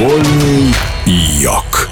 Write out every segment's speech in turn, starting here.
Футбольный йог.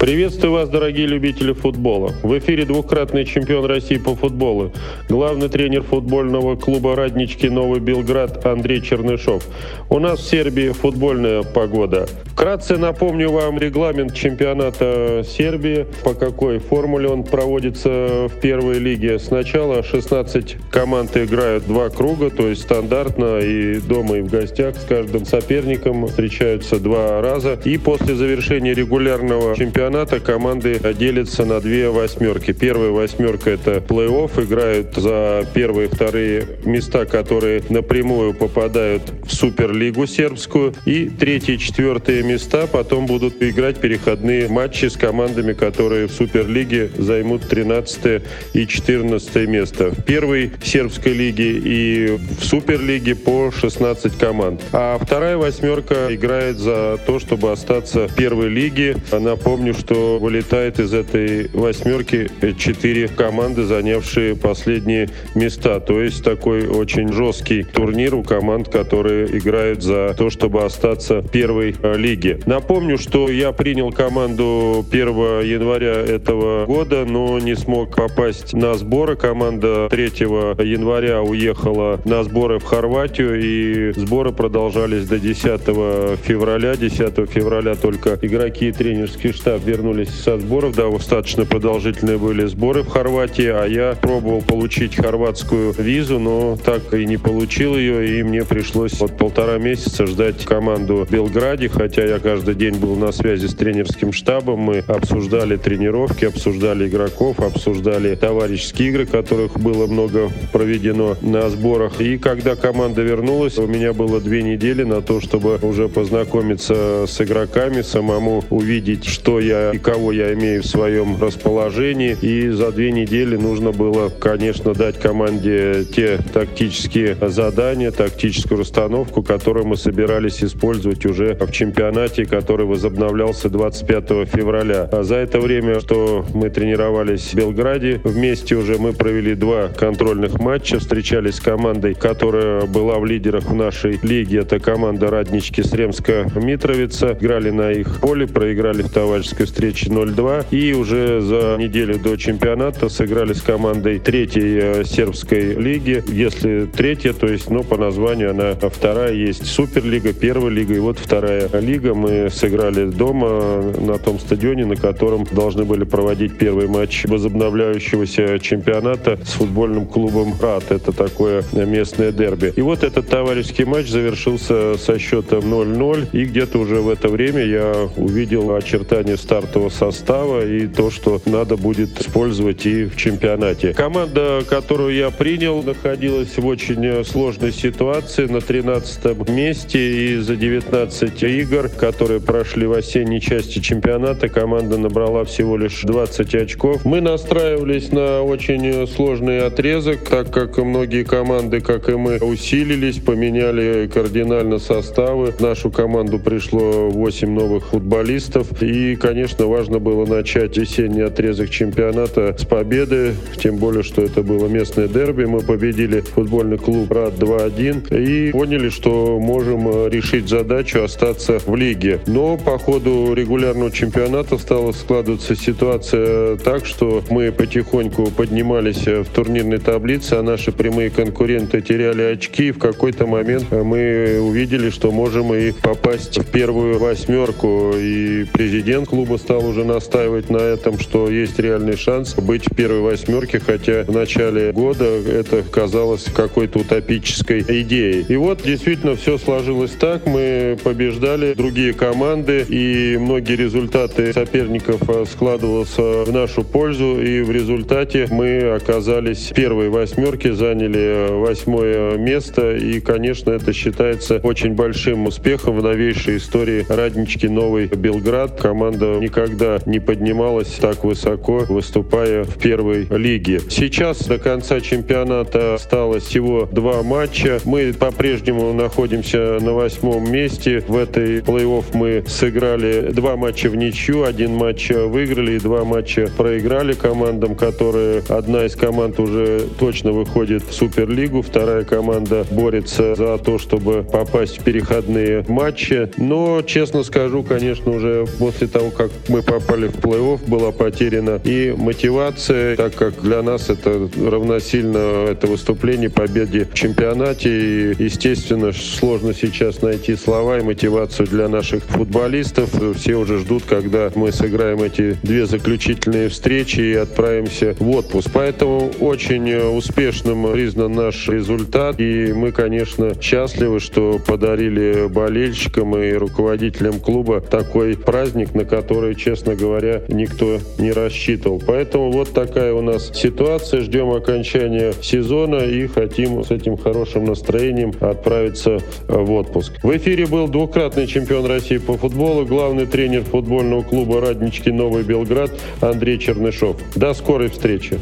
Приветствую вас, дорогие любители футбола. В эфире двукратный чемпион России по футболу, главный тренер футбольного клуба «Раднички» Новый Белград Андрей Чернышов. У нас в Сербии футбольная погода. Вкратце напомню вам регламент чемпионата Сербии, по какой формуле он проводится в первой лиге. Сначала 16 команд играют два круга, то есть стандартно и дома, и в гостях с каждым соперником встречаются два раза. И после завершения регулярного чемпионата чемпионата команды делятся на две восьмерки. Первая восьмерка — это плей-офф, играют за первые и вторые места, которые напрямую попадают в Суперлигу сербскую. И третье и четвертые места потом будут играть переходные матчи с командами, которые в Суперлиге займут 13 и 14 место. В первой сербской лиге и в Суперлиге по 16 команд. А вторая восьмерка играет за то, чтобы остаться в первой лиге. Напомню, что вылетает из этой восьмерки четыре команды, занявшие последние места. То есть такой очень жесткий турнир у команд, которые играют за то, чтобы остаться в первой э, лиге. Напомню, что я принял команду 1 января этого года, но не смог попасть на сборы. Команда 3 января уехала на сборы в Хорватию, и сборы продолжались до 10 февраля. 10 февраля только игроки и тренерский штаб вернулись со сборов, да, достаточно продолжительные были сборы в Хорватии, а я пробовал получить хорватскую визу, но так и не получил ее, и мне пришлось вот полтора месяца ждать команду в Белграде, хотя я каждый день был на связи с тренерским штабом, мы обсуждали тренировки, обсуждали игроков, обсуждали товарищеские игры, которых было много проведено на сборах. И когда команда вернулась, у меня было две недели на то, чтобы уже познакомиться с игроками, самому увидеть, что я и кого я имею в своем расположении. И за две недели нужно было, конечно, дать команде те тактические задания, тактическую расстановку, которую мы собирались использовать уже в чемпионате, который возобновлялся 25 февраля. А за это время, что мы тренировались в Белграде, вместе уже мы провели два контрольных матча, встречались с командой, которая была в лидерах в нашей лиге. Это команда Раднички Сремска Митровица. Играли на их поле, проиграли в товарищеской встречи 0-2. И уже за неделю до чемпионата сыграли с командой третьей э, сербской лиги. Если третья, то есть, ну, по названию она вторая. Есть Суперлига, первая лига и вот вторая лига. Мы сыграли дома на том стадионе, на котором должны были проводить первый матч возобновляющегося чемпионата с футбольным клубом «Рад». Это такое местное дерби. И вот этот товарищеский матч завершился со счетом 0-0. И где-то уже в это время я увидел очертания стартового состава и то, что надо будет использовать и в чемпионате. Команда, которую я принял, находилась в очень э, сложной ситуации на 13 месте и за 19 игр, которые прошли в осенней части чемпионата, команда набрала всего лишь 20 очков. Мы настраивались на очень э, сложный отрезок, так как многие команды, как и мы, усилились, поменяли кардинально составы. В нашу команду пришло 8 новых футболистов и, конечно, конечно, важно было начать весенний отрезок чемпионата с победы, тем более, что это было местное дерби. Мы победили футбольный клуб «Рад» 2-1 и поняли, что можем э, решить задачу остаться в лиге. Но по ходу регулярного чемпионата стала складываться ситуация так, что мы потихоньку поднимались э, в турнирной таблице, а наши прямые конкуренты теряли очки. И в какой-то момент э, мы увидели, что можем и попасть в первую восьмерку. И президент клуба стал уже настаивать на этом, что есть реальный шанс быть в первой восьмерке, хотя в начале года это казалось какой-то утопической идеей. И вот действительно все сложилось так. Мы побеждали другие команды, и многие результаты соперников э, складывался в нашу пользу, и в результате мы оказались в первой восьмерке, заняли э, восьмое место, и, конечно, это считается очень большим успехом в новейшей истории Раднички Новый Белград. Команда никогда не поднималась так высоко, выступая в первой лиге. Сейчас до конца чемпионата осталось всего два матча. Мы по-прежнему находимся на восьмом месте. В этой плей-офф мы сыграли два матча в ничью, один матч выиграли и два матча проиграли командам, которые одна из команд уже точно выходит в Суперлигу, вторая команда борется за то, чтобы попасть в переходные матчи. Но, честно скажу, конечно, уже после того, как мы попали в плей-офф, была потеряна и мотивация, так как для нас это равносильно это выступление победе в чемпионате. И, естественно, сложно сейчас найти слова и мотивацию для наших футболистов. Все уже ждут, когда мы сыграем эти две заключительные встречи и отправимся в отпуск. Поэтому очень успешным признан наш результат. И мы, конечно, счастливы, что подарили болельщикам и руководителям клуба такой праздник, на который, честно говоря, никто не рассчитывал. Поэтому вот такая у нас ситуация. Ждем окончания сезона и хотим с этим хорошим настроением отправиться в отпуск. В эфире был двукратный чемпион России по футболу, главный тренер футбольного клуба «Раднички Новый Белград» Андрей Чернышов. До скорой встречи.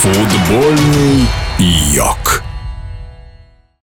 Футбольный